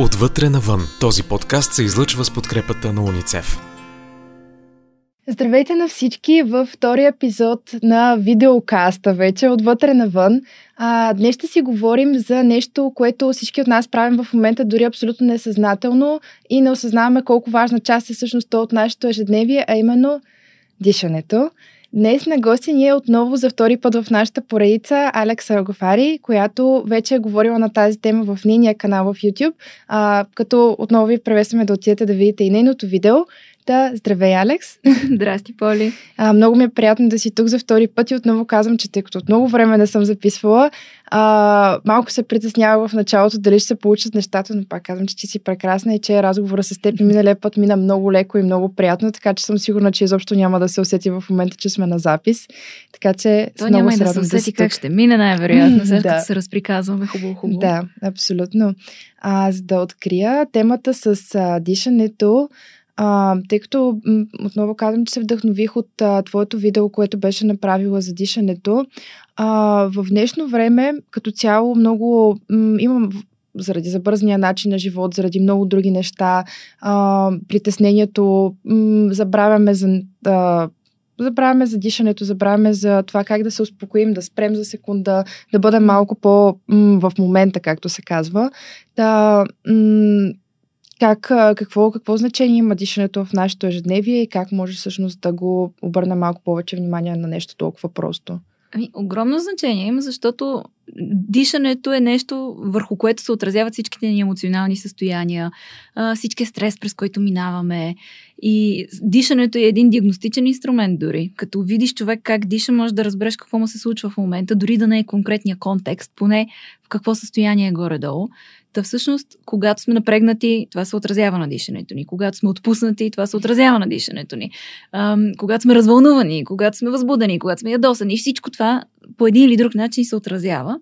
Отвътре навън. Този подкаст се излъчва с подкрепата на уницев. Здравейте на всички във втория епизод на видеокаста вече отвътре навън. А, днес ще си говорим за нещо, което всички от нас правим в момента дори абсолютно несъзнателно и не осъзнаваме колко важна част е всъщност то от нашето ежедневие, а именно дишането. Днес на гости ни е отново за втори път в нашата поредица Алекс Рогофари, която вече е говорила на тази тема в нейния канал в YouTube, а, като отново ви приветстваме да отидете да видите и нейното видео. Да, здравей, Алекс. Здрасти, Поли. А, много ми е приятно да си тук за втори път и отново казвам, че тъй като от много време не съм записвала, а, малко се притеснявах в началото дали ще се получат нещата, но пак казвам, че ти си прекрасна и че разговора с теб миналия път мина много леко и много приятно, така че съм сигурна, че изобщо няма да се усети в момента, че сме на запис. Така че То няма и да се усети как ще мине най-вероятно, след като се разприказваме хубаво-хубаво. Да, абсолютно. А, за да открия темата с а, дишането, а, тъй като отново казвам, че се вдъхнових от а, твоето видео, което беше направила за дишането. А, в днешно време, като цяло, много м- имам заради забързния начин на живот, заради много други неща, а, притеснението, м- забравяме за. А, забравяме за дишането, забравяме за това как да се успокоим, да спрем за секунда, да бъдем малко по м- в момента, както се казва. Да, м- как, какво, какво значение има дишането в нашето ежедневие и как може всъщност да го обърне малко повече внимание на нещо толкова просто? Ами, огромно значение има, защото дишането е нещо, върху което се отразяват всичките ни емоционални състояния, всичкия стрес, през който минаваме. И дишането е един диагностичен инструмент дори. Като видиш човек как диша, може да разбереш какво му се случва в момента, дори да не е конкретния контекст, поне в какво състояние е горе-долу. Та всъщност, когато сме напрегнати, това се отразява на дишането ни. Когато сме отпуснати, това се отразява на дишането ни. Ам, когато сме развълнувани, когато сме възбудени, когато сме ядосани, всичко това по един или друг начин се отразява.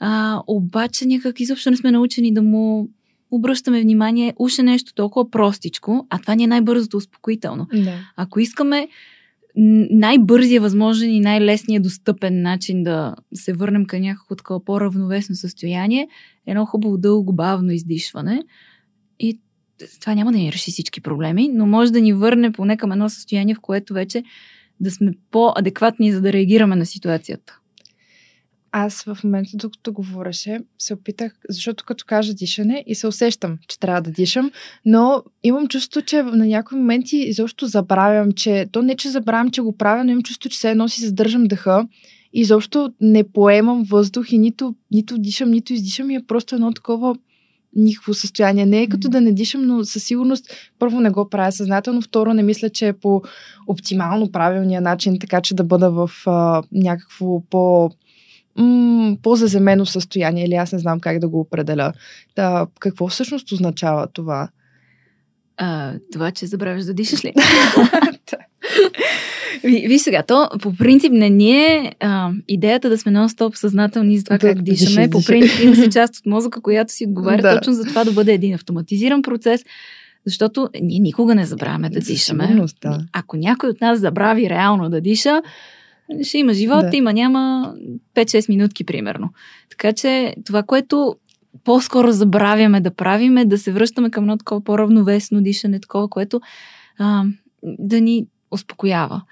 А, обаче някак изобщо не сме научени да му обръщаме внимание. Уж е нещо толкова простичко, а това ни е най-бързото успокоително. Да. Ако искаме най-бързия възможен и най-лесният достъпен начин да се върнем към някакво такова по-равновесно състояние, едно хубаво дълго бавно издишване. И това няма да ни реши всички проблеми, но може да ни върне поне към едно състояние, в което вече да сме по-адекватни, за да реагираме на ситуацията? Аз в момента, докато говореше, се опитах, защото като кажа дишане и се усещам, че трябва да дишам, но имам чувство, че на някои моменти изобщо забравям, че то не, че забравям, че го правя, но имам чувство, че все едно си задържам дъха и изобщо не поемам въздух и нито, нито дишам, нито издишам и е просто едно такова никакво състояние. Не е като да не дишам, но със сигурност първо не го правя съзнателно, второ не мисля, че е по оптимално правилния начин, така че да бъда в а, някакво по м- по-заземено състояние или аз не знам как да го определя. Да, какво всъщност означава това? А, това, че забравяш да дишаш ли? Виж сега, то по принцип не ни е а, идеята да сме нон-стоп съзнателни за това да, как дишаме. По принцип има си част от мозъка, която си отговаря да. точно за това да бъде един автоматизиран процес, защото ние никога не забравяме да дишаме. Да. Ако някой от нас забрави реално да диша, ще има живот, да. има, няма 5-6 минутки, примерно. Така че това, което по-скоро забравяме да правим е да се връщаме към едно такова по-равновесно дишане, такова, което а, да ни успокоява.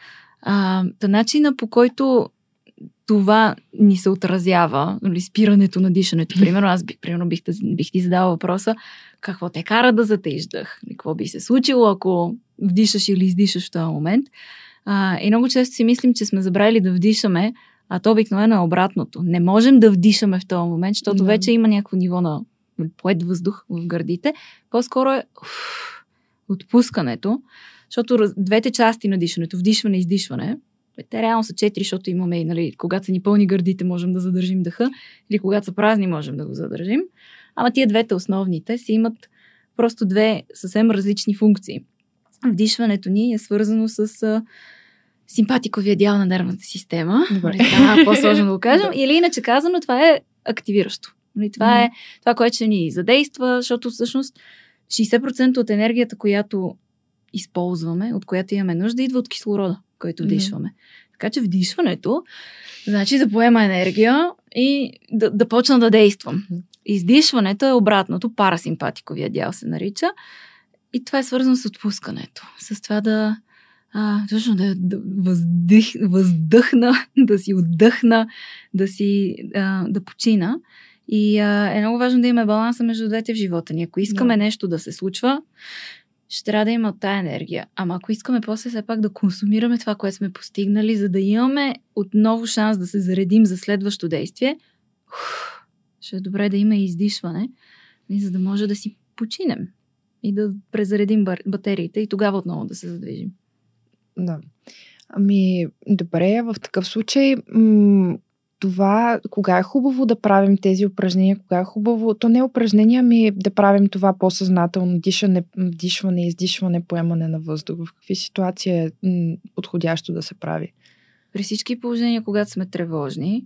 А, та начина по който това ни се отразява, нали, спирането на дишането. Примерно, аз бих, примерно, бих, бих ти задала въпроса, какво те кара да затеиш дъх? Какво би се случило, ако вдишаш или издишаш в този момент? А, и много често си мислим, че сме забравили да вдишаме, а то обикновено е обратното. Не можем да вдишаме в този момент, защото да. вече има някакво ниво на поет въздух в гърдите. По-скоро е уф, отпускането, защото двете части на дишането, вдишване и издишване, те реално са четири, защото имаме, нали, когато са ни пълни гърдите, можем да задържим дъха, или когато са празни, можем да го задържим. Ама тия двете основните си имат просто две съвсем различни функции. Вдишването ни е свързано с а, симпатиковия дял на нервната система. Добре. Нали, това е по-сложно да го кажем. Или иначе казано, това е активиращо. Нали, това е това, което ще ни задейства, защото всъщност 60% от енергията, която използваме, от която имаме нужда, идва от кислорода, който вдишваме. Mm-hmm. Така че вдишването значи да поема енергия и да, да почна да действам. Издишването е обратното, парасимпатиковия дял се нарича. И това е свързано с отпускането. С това да а, точно да, да въздих, въздъхна, да си отдъхна, да си а, да почина. И а, е много важно да има баланса между двете в живота ни. Ако искаме да. нещо да се случва, ще трябва да има тая енергия. Ама ако искаме после все пак да консумираме това, което сме постигнали, за да имаме отново шанс да се заредим за следващо действие, ще е добре да има издишване, за да може да си починем и да презаредим батериите и тогава отново да се задвижим. Да. Ами, добре, в такъв случай, м- това, кога е хубаво да правим тези упражнения, кога е хубаво, то не е упражнения, ми да правим това по-съзнателно, дишане, вдишване, издишване, поемане на въздух. В какви ситуации е подходящо да се прави? При всички положения, когато сме тревожни,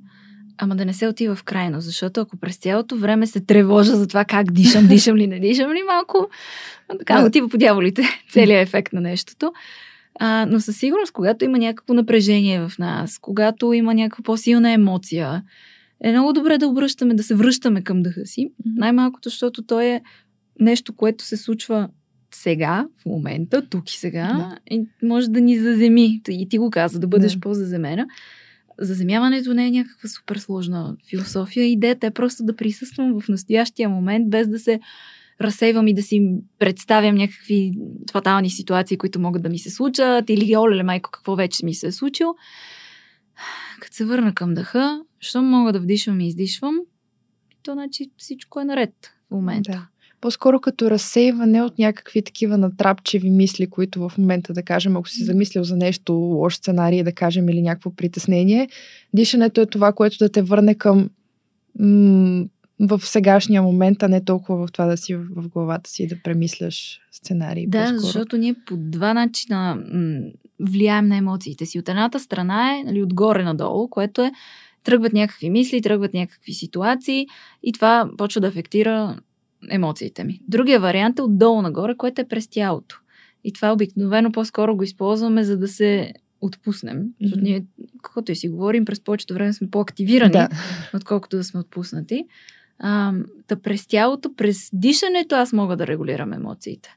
ама да не се отива в крайно, защото ако през цялото време се тревожа за това как дишам, дишам ли, не дишам ли, малко така отива по дяволите целият ефект на нещото. А, но със сигурност, когато има някакво напрежение в нас, когато има някаква по-силна емоция, е много добре да обръщаме, да се връщаме към дъха си. Най-малкото, защото то е нещо, което се случва сега, в момента, тук и сега, да. и може да ни заземи. И ти го каза, да бъдеш да. по-заземена. Заземяването не е някаква супер сложна философия. Идеята е просто да присъствам в настоящия момент, без да се разсейвам и да си представям някакви фатални ситуации, които могат да ми се случат, или оле, майко, какво вече ми се е случило. Като се върна към дъха, що мога да вдишвам и издишвам, то значи всичко е наред в момента. Да. По-скоро като разсейване от някакви такива натрапчеви мисли, които в момента, да кажем, ако си замислил за нещо, лош сценарий, да кажем, или някакво притеснение, дишането е това, което да те върне към м- в сегашния момент, а не толкова в това да си в главата си да премисляш сценарии. Да, по-скоро. защото ние по два начина влияем на емоциите си. От едната страна е нали, отгоре надолу, което е тръгват някакви мисли, тръгват някакви ситуации и това почва да афектира емоциите ми. Другия вариант е отдолу нагоре, което е през тялото. И това обикновено по-скоро го използваме, за да се отпуснем. Защото ние, каквото и си говорим, през повечето време сме по-активирани, да. отколкото да сме отпуснати. А, да през тялото, през дишането аз мога да регулирам емоциите.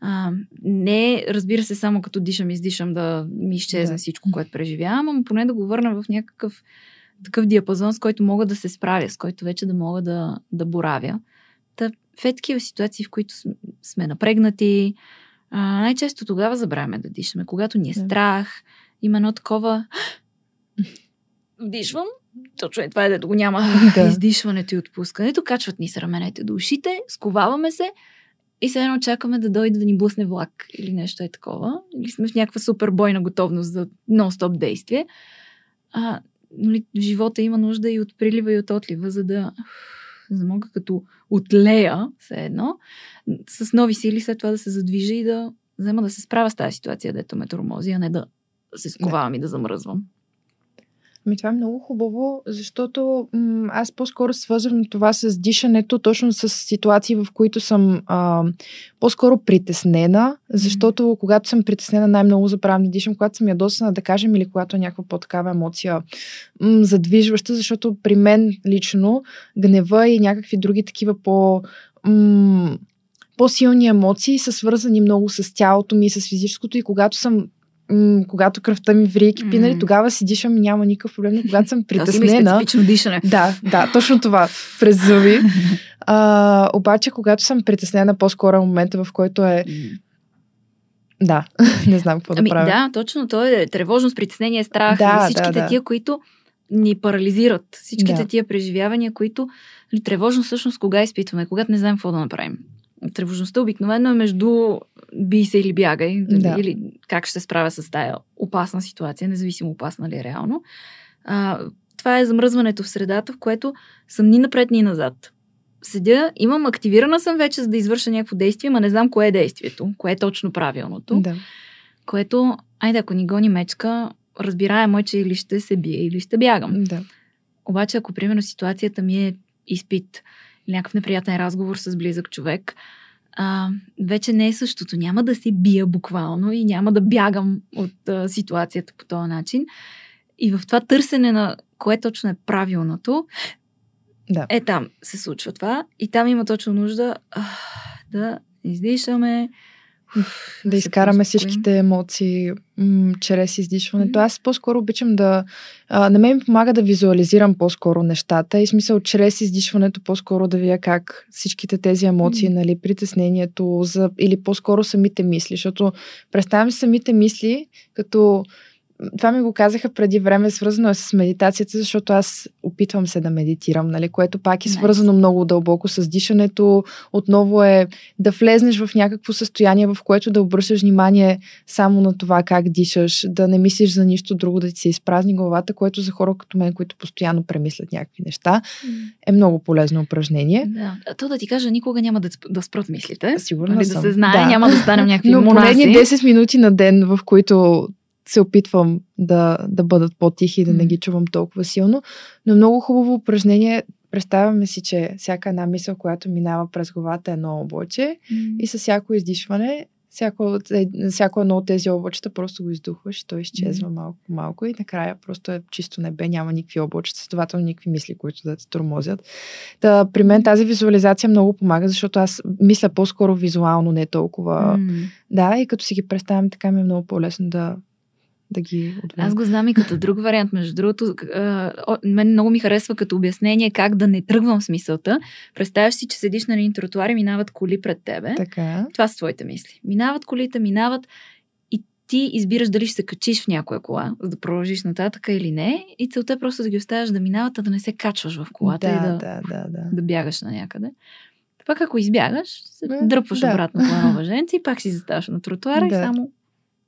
А, не, разбира се, само като дишам и издишам да ми изчезне да. всичко, което преживявам, но поне да го върна в някакъв такъв диапазон, с който мога да се справя, с който вече да мога да, да боравя. Та, в е такива ситуации, в които сме напрегнати, а, най-често тогава забравяме да дишаме. Когато ни е страх, има едно такова вдишвам, точно е това е да го няма да. издишването и отпускането, качват ни се раменете до ушите, сковаваме се и се едно чакаме да дойде да ни блъсне влак или нещо е такова. Или сме в някаква супер бойна готовност за нон-стоп действие. А, нали, живота има нужда и от прилива и от отлива, за да, за да мога като отлея, все едно, с нови сили след това да се задвижа и да взема да се справя с тази ситуация, дето ме тормози, а не да се сковавам да. и да замръзвам. Ми това е много хубаво, защото м- аз по-скоро свързвам това с дишането, точно с ситуации, в които съм а, по-скоро притеснена, защото mm-hmm. когато съм притеснена, най-много забравям да дишам, когато съм ядосана, да кажем, или когато е някаква по-такава емоция м- задвижваща, защото при мен лично гнева и някакви други такива по... М- по-силни емоции са свързани много с тялото ми и с физическото и когато съм м- когато кръвта ми ври кипи, нали, тогава си дишам и няма никакъв проблем, но когато съм притеснена... специфично дишане. Да, да, точно това, през зъби. А, обаче, когато съм притеснена, по-скоро е момента, в който е да, не знам какво ами, да правя. Да, точно. То е тревожност, притеснение, страх. Да, всичките да, да. тия, които ни парализират. Всичките да. тия преживявания, които нали, тревожност всъщност кога изпитваме, когато не знаем какво да направим. Тревожността обикновено е между би се или бягай, да. или как ще се справя с тая опасна ситуация, независимо опасна ли е реално. А, това е замръзването в средата, в което съм ни напред, ни назад. Седя, имам, активирана съм вече, за да извърша някакво действие, но не знам кое е действието, кое е точно правилното. Да. Което, айде, ако ни гони мечка, разбираемо е, че или ще се бие, или ще бягам. Да. Обаче, ако примерно ситуацията ми е изпит, някакъв неприятен разговор с близък човек, а, вече не е същото. Няма да се бия буквално и няма да бягам от а, ситуацията по този начин. И в това търсене на кое точно е правилното, Да. Е, там се случва това и там има точно нужда а, да издишаме, да изкараме всичките емоции м- чрез издишването. Аз по-скоро обичам да... А, на мен ми помага да визуализирам по-скоро нещата и смисъл чрез издишването по-скоро да видя как всичките тези емоции, нали, притеснението за, или по-скоро самите мисли, защото представям самите мисли като това ми го казаха преди време, свързано е с медитацията, защото аз опитвам се да медитирам, нали, което пак е Nice. свързано много дълбоко с дишането. Отново е да влезнеш в някакво състояние, в което да обръщаш внимание само на това как дишаш, да не мислиш за нищо друго, да ти се изпразни главата, което за хора като мен, които постоянно премислят някакви неща, е много полезно упражнение. Да. То да ти кажа, никога няма да, да спрат мислите. Сигурна Нали, съм. да се знае, Да. няма да станем някакви Но монаси. ни 10 минути на ден, в които се опитвам да, да бъдат по-тихи и да не ги чувам толкова силно. Но много хубаво упражнение. Представяме си, че всяка една мисъл, която минава през главата е едно облаче М. и с всяко издишване, всяко, всяко едно от тези облачета просто го издухваш и той изчезва малко по малко и накрая просто е чисто небе, няма никакви облачета, следователно никакви мисли, които да те тормозят. Та, при мен тази визуализация много помага, защото аз мисля по-скоро визуално, не толкова М. да, и като си ги представям, така ми е много по-лесно да, да ги отведа. Аз го знам и като друг вариант. Между другото, мен много ми харесва като обяснение как да не тръгвам с мисълта. Представяш си, че седиш на един тротуар и минават коли пред тебе. Така. Това са твоите мисли. Минават колите, минават и ти избираш дали ще се качиш в някоя кола, за да продължиш нататък или не. И целта е просто да ги оставяш да минават, а да не се качваш в колата да, и да, да, да, да. да бягаш на някъде. Пак ако избягаш, се дръпваш да. обратно по въженце и пак си заставаш на тротуара и Да. само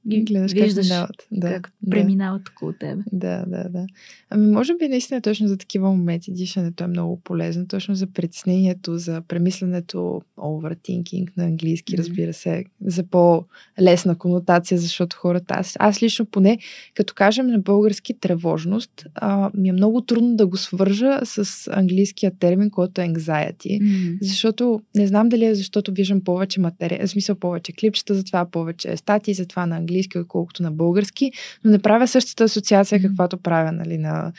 ги Гледаш виждаш как минават. Да, как да. преминават около тебе. Да, да, да. Ами може би наистина точно за такива моменти дишането е много полезно, точно за притеснението, за премисленето, overthinking на английски, Мгм. разбира се, за по-лесна конотация, защото хората, аз, аз лично поне, като кажем на български тревожност, а, ми е много трудно да го свържа с английския термин, който е anxiety. М. Защото не знам дали е защото виждам повече материя, в смисъл повече клипчета, затова повече статии, затова на английски, отколкото на български, но не правя същата асоциация, каквато правя нали, на,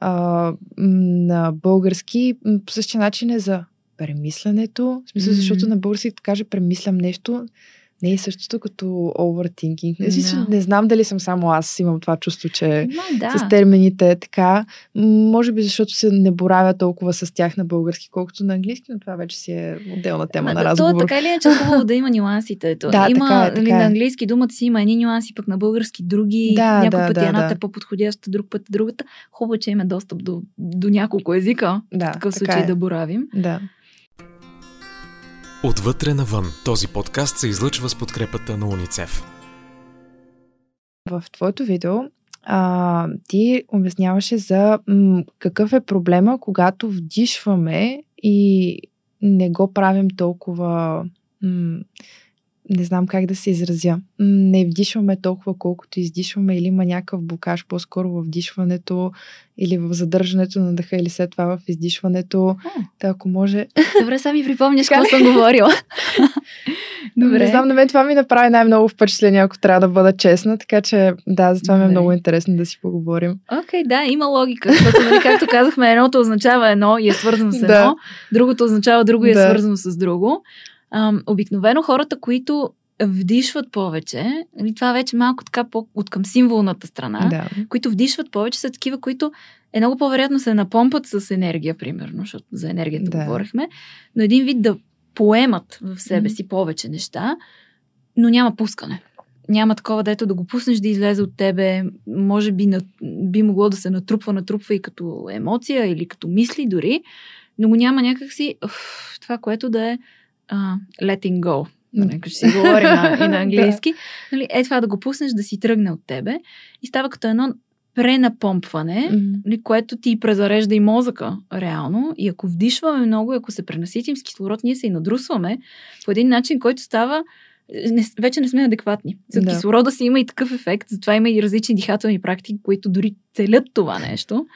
а, на български. По същия начин е за премисленето, в смисъл, защото на български като каже премислям нещо, не е същото като overthinking. Не, Да. не знам дали съм само аз, имам това чувство, че Ма, да. с термините е така. Може би защото се не боравя толкова с тях на български, колкото на английски, но това вече си е отделна тема Ма, на да, разговор. То, така или иначе е хубаво да има нюансите. То, Да, има, така е, така нали, е. На английски думата си има едни нюанси, пък на български други. Да, Някой да, път да, едната да. е по-подходяща, друг път е другата. Хубаво, е, че има достъп до, до няколко езика. Да, В такъв случай е. да боравим. Да. Отвътре навън. Този подкаст се излъчва с подкрепата на уницев. В твоето видео а, ти обясняваше за м, какъв е проблема, когато вдишваме и не го правим толкова. М, не знам как да се изразя. Не вдишваме толкова, колкото издишваме, или има някакъв блокаж по-скоро в вдишването, или в задържането на дъха, или след това в издишването. Та, ако може. Добре, сами припомняш какво съм говорила. Добре. Не знам, на мен това ми направи най-много впечатление, ако трябва да бъда честна, така че да, затова ми е Добре. много интересно да си поговорим. Окей, okay, да, има логика. Защото, нали, както казахме, едното означава едно и е свързано с едно, Да. другото означава друго и е Да. свързано с друго. Ам, обикновено хората, които вдишват повече, нали, това вече малко така по, от към символната страна, Да. които вдишват повече, са такива, които е много по-вероятно се напомпат с енергия, примерно, защото за енергията Да. говорихме, но един вид да поемат в себе си повече неща, но няма пускане. Няма такова, дето да го пуснеш да излезе от тебе. Може би на, би могло да се натрупва, натрупва и като емоция или като мисли дори, но го няма някакси това, което да е uh, letting go. Нали, Като ще си говорим на, и на английски. Нали, е това да го пуснеш да си тръгне от тебе и става като едно пренапомпване, нали, което ти презарежда и мозъка, реално. И ако вдишваме много, ако се пренаситим с кислород, ние се и надрусваме по един начин, който става не, вече не сме адекватни. За Да. кислорода си има и такъв ефект, затова има и различни дихателни практики, които дори целят това нещо.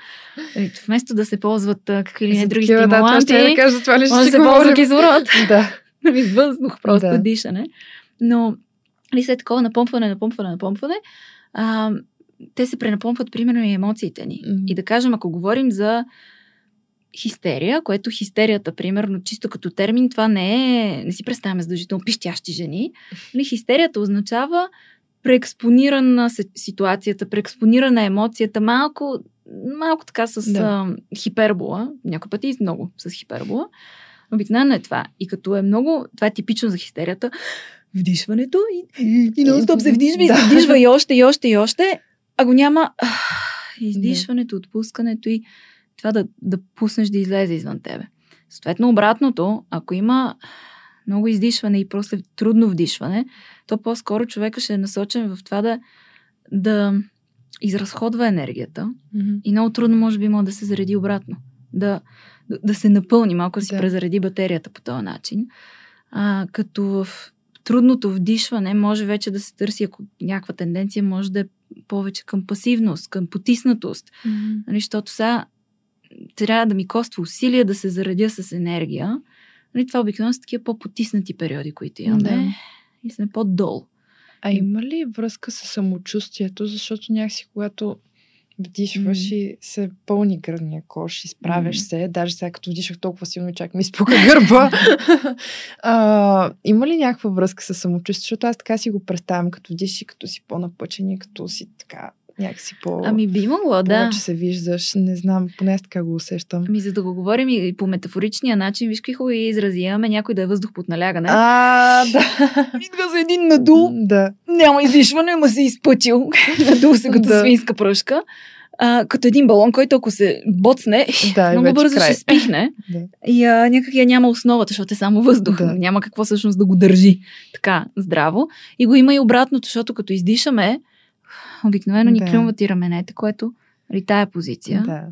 Вместо да се ползват а, какви ли не други такива, да, това стимуланти, ще кажа, за това ли ще може да се ползва кислород. Да. Нали, въздух, просто Да. дишане. Но нали, след такова напомпване, напомпване, напомпване, а, те се пренапомпват примерно и емоциите ни. Мгм. И да кажем, ако говорим за хистерия, което хистерията, примерно, чисто като термин, това не е, не си представяме задължително пищящи жени. Нали, хистерията означава преекспонирана ситуацията, преекспонирана емоцията, малко, малко така с да. а, хипербола, някой пъти много с хипербола. Обикновено е това. И като е много, това е типично за хистерията, вдишването и, и нон-стоп се вдишва и се вдишва и още, и още, и още, а го няма издишването, отпускането и това да, да пуснеш да излезе извън тебе. Съответно, обратното, ако има много издишване и просто трудно вдишване, то по-скоро човека ще е насочен в това да, да изразходва енергията mm-hmm. и много трудно може би може да се зареди обратно. Да, да, да се напълни, малко да си презареди батерията по този начин. А, като в трудното вдишване може вече да се търси, ако някаква тенденция може да е повече към пасивност, към потиснатост. Mm-hmm. Нали, защото сега трябва да ми коства усилия да се заредя с енергия. Нали, това обикновено са такива по-потиснати периоди, които имаме. Да. И сме по-долу. А има ли връзка с самочувствието? Защото някакси, когато вдишваш mm. и се пълни гръдния кош, изправяш mm. се, даже сега като вдишах толкова силно, чак ми изпука гърба. а, има ли някаква връзка с самочувствието? Защото аз така си го представям, като вдиши, като си по-напъчен и като си така някакси по... Ами би могло, да. че се виждаш, не знам, поне аз така го усещам. Ами за да го говорим и по метафоричния начин, виж какви хубави изрази имаме, някой да е въздух под налягане. А, да. Идва за един надул, да. няма издишване, ма се изпъчил, надул се като да. свинска пръшка. А, като един балон, който ако се боцне, да, много бързо край. ще спихне. да. И а, някак я няма основата, защото е само въздух. Да. Няма какво всъщност да го държи така здраво. И го има и обратното, защото като издишаме, обикновено ни да. клюмват и раменете, което при тая позиция. Да.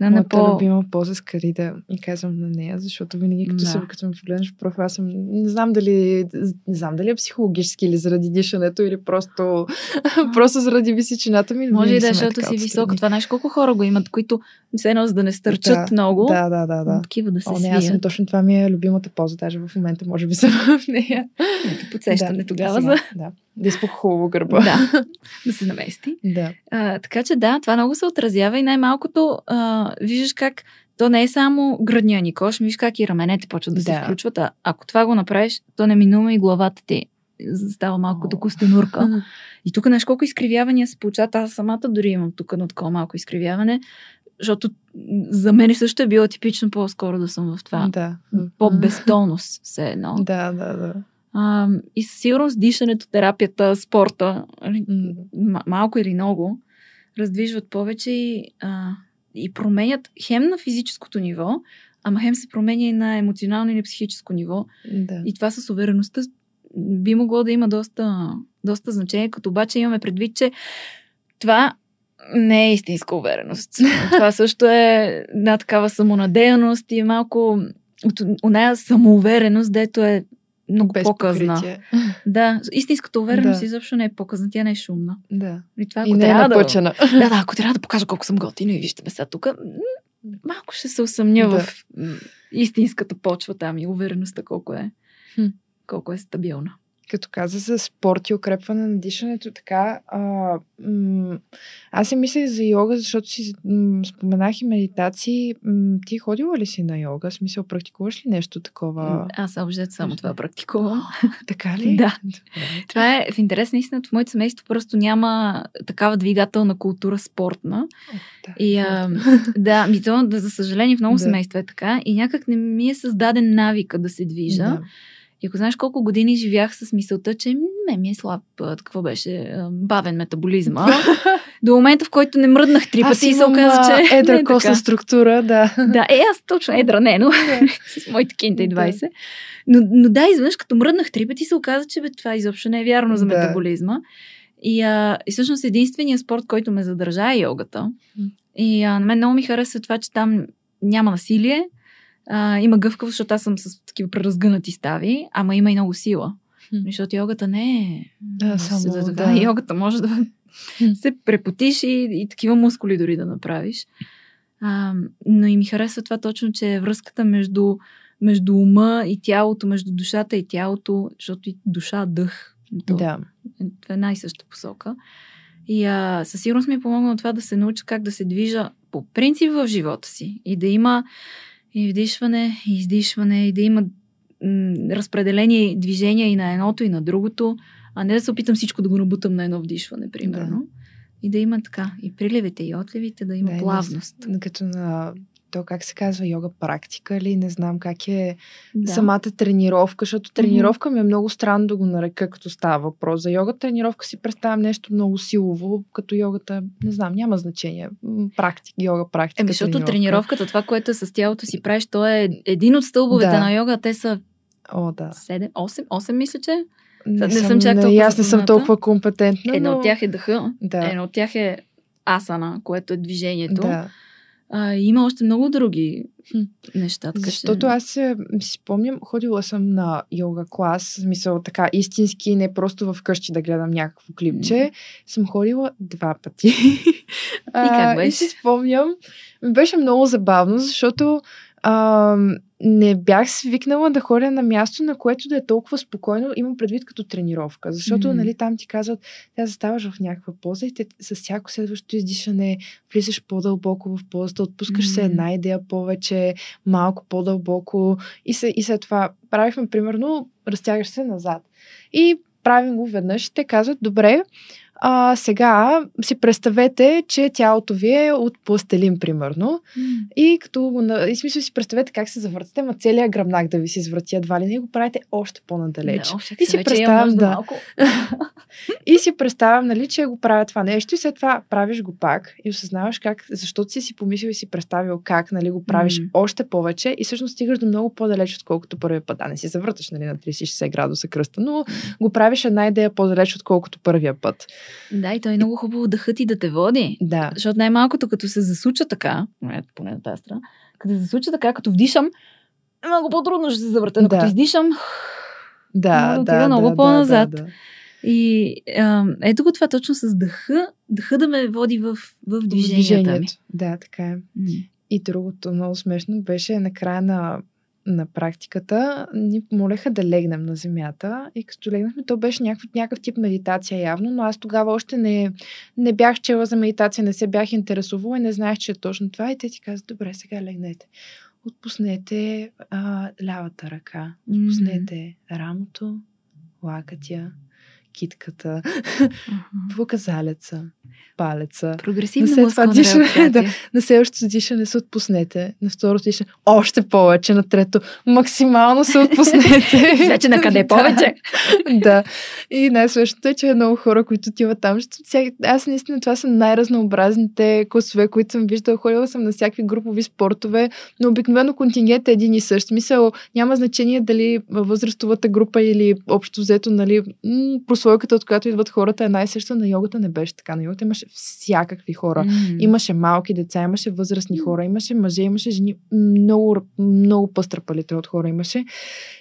Моята по... любима поза скари да и казвам на нея, защото винаги като, да. се, като ме погледнеш в профил, аз съм, не знам дали, не знам дали е психологически или заради дишането, или просто, просто заради височината ми. Може и да, защото си висока. Това знаеш колко хора го имат, които се едно за да не стърчат да, много. Да, да, да. да. Такива да се О, не, аз съм точно това ми е любимата поза, даже в момента може би съм в нея. Ето подсещане да, тогава за... Да. Да изпуха хубаво гърба. Да, да се намести. Да. А, така че да, това много се отразява и най-малкото а, виждаш как то не е само гръдния ни кош, виж как и раменете почват да, да. се включват. А ако това го направиш, то не минува и главата ти става малко като костенурка. И тук нещо колко изкривявания се получават. Аз самата дори имам тук на такова малко изкривяване, защото за мен също е било типично по-скоро да съм в това. Да. По-безтолност все едно. Да, да, да. А, и със сигурност дишането, терапията, спорта, mm. малко или много, раздвижват повече и, а, и променят хем на физическото ниво, ама хем се променя и на емоционално или психическо ниво. Да. И това с увереността би могло да има доста, доста значение, като обаче имаме предвид, че това не е истинска увереност. това също е една такава самонадеяност и малко от оная самоувереност, дето е много Без по-късна. Покритие. Да, истинската увереност да. изобщо не е по-късна, тя не е шумна. Да. И, това, ако и не е напъчена. Да, да, да, ако трябва да покажа колко съм готина и вижте ме сега тук, малко ще се усъмня да. в истинската почва там и увереността колко е, хм. колко е стабилна като каза за спорт и укрепване на дишането, така, а, м- аз си мислех за йога, защото си м- споменах и медитации. М- ти ходила ли си на йога? В смисъл, практикуваш ли нещо такова? Аз общо само това практикувам. така ли? да. това е в интерес на истината. В моето семейство просто няма такава двигателна култура спортна. да. И а, да, ми то, за съжаление, в много да. семейства е така. И някак не ми е създаден навика да се движа. Да. И ако знаеш колко години живях с мисълта, че не ми е слаб, какво беше, бавен метаболизма, до момента, в който не мръднах три пъти и се оказа, че едра е костна структура, да. Да, е, аз точно едра не, но с моите кинта и 20. Да. Но, но да, изведнъж като мръднах три пъти се оказа, че бе, това изобщо не е вярно за метаболизма. И, а, и всъщност единственият спорт, който ме задържа е йогата. И а, на мен много ми харесва това, че там няма насилие, а, има гъвкавост, защото аз съм с такива преразгънати стави, ама има и много сила. Защото йогата не е... Да, само, да, да. да. Йогата може да се препотиш и, и такива мускули дори да направиш. А, но и ми харесва това точно, че е връзката между, между ума и тялото, между душата и тялото, защото и душа, дъх. То, да. Е най-съща посока. И а, със сигурност ми е помогнало това да се науча как да се движа по принцип в живота си и да има и вдишване, и издишване, и да има м- разпределение, движение и на едното, и на другото, а не да се опитам всичко да го набутам на едно вдишване, примерно. Да. И да има така, и приливите, и отливите, да има да, плавност. Като на то как се казва, йога практика или не знам как е да. самата тренировка, защото тренировка mm-hmm. ми е много странно да го нарека, като става въпрос за йога. Тренировка си представям нещо много силово, като йогата, не знам, няма значение. Практика, йога практика. Еми, защото тренировка. тренировката, това, което е с тялото си правиш, то е един от стълбовете да. на йога, те са О, да. 7, 8, 8 мисля, че. Не, не съм, чак толкова. Аз не съм толкова компетентна. Едно но... от тях е дъха. Да. Едно от тях е асана, което е движението. Да. А, има още много други хм. неща. Така Защото аз си спомням, ходила съм на йога клас, смисъл така истински, не просто в къщи да гледам някакво клипче. Mm. Съм ходила два пъти. И как беше? И си спомням, беше много забавно, защото а, не бях свикнала да ходя на място, на което да е толкова спокойно, имам предвид като тренировка. Защото, mm. нали, там ти казват, тя заставаш в някаква поза и те, с всяко следващо издишане влизаш по-дълбоко в позата, отпускаш mm. се една идея повече, малко по-дълбоко и, се, и след това правихме, примерно, разтягаш се назад. И правим го веднъж те казват, добре, а, сега си представете, че тялото ви е от пластелин, примерно. Mm. И като и смисъл си представете как се завъртате, ма целият гръбнак да ви се извърти едва ли не го правите още по-надалеч. Да, и си представям, да. и си представям, нали, че го правя това нещо и след това правиш го пак и осъзнаваш как, защото си си помислил и си представил как, нали, го правиш mm. още повече и всъщност стигаш до много по-далеч, отколкото първия път. Да, не си завърташ, нали, на 30-60 градуса кръста, но го правиш една идея по-далеч, отколкото първия път. Да, и то е много хубаво дъхът и да те води. Да. Защото най-малкото, като се засуча така, поне на тази страна, като се засуча така, като вдишам, много по-трудно ще се завърта, но да. като издишам, да, да, да, много да, по-назад. Да, да. И а, ето го това точно с дъха, дъха да ме води в, в движенията ми. Да, така е. Mm. И другото много смешно беше накрая на на практиката, ни помолеха да легнем на земята и като легнахме, то беше някакъв, някакъв тип медитация явно, но аз тогава още не, не бях чела за медитация, не се бях интересувала и не знаех, че е точно това и те ти казват, добре, сега легнете. Отпуснете а, лявата ръка, отпуснете mm-hmm. рамото, лакътя, китката, uh-huh. показалеца, палеца. Прогресивно на това дишане, да, на следващото дишане се отпуснете, на второто дишане още повече, на трето максимално се отпуснете. Вече на къде повече? да. И най-свещото е, че е много хора, които отиват там. Аз наистина това са най-разнообразните класове, които съм виждала. Ходила съм на всякакви групови спортове, но обикновено контингент е един и същ. Смисъл, няма значение дали възрастовата група или общо взето, нали, прослойката, от която идват хората е най-съща. На йогата не беше така. На йогата имаше всякакви хора. Mm. Имаше малки деца, имаше възрастни хора, имаше мъже, имаше жени. Много, много пъстра палитра от хора имаше.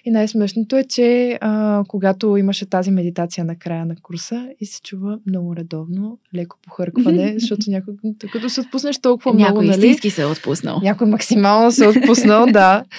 И най-смешното е, че а, когато имаше тази медитация на края на курса и се чува много редовно, леко похъркване, защото някой, като се отпуснеш толкова някой много, нали? Някой се е отпуснал. Някой максимално се е отпуснал, да.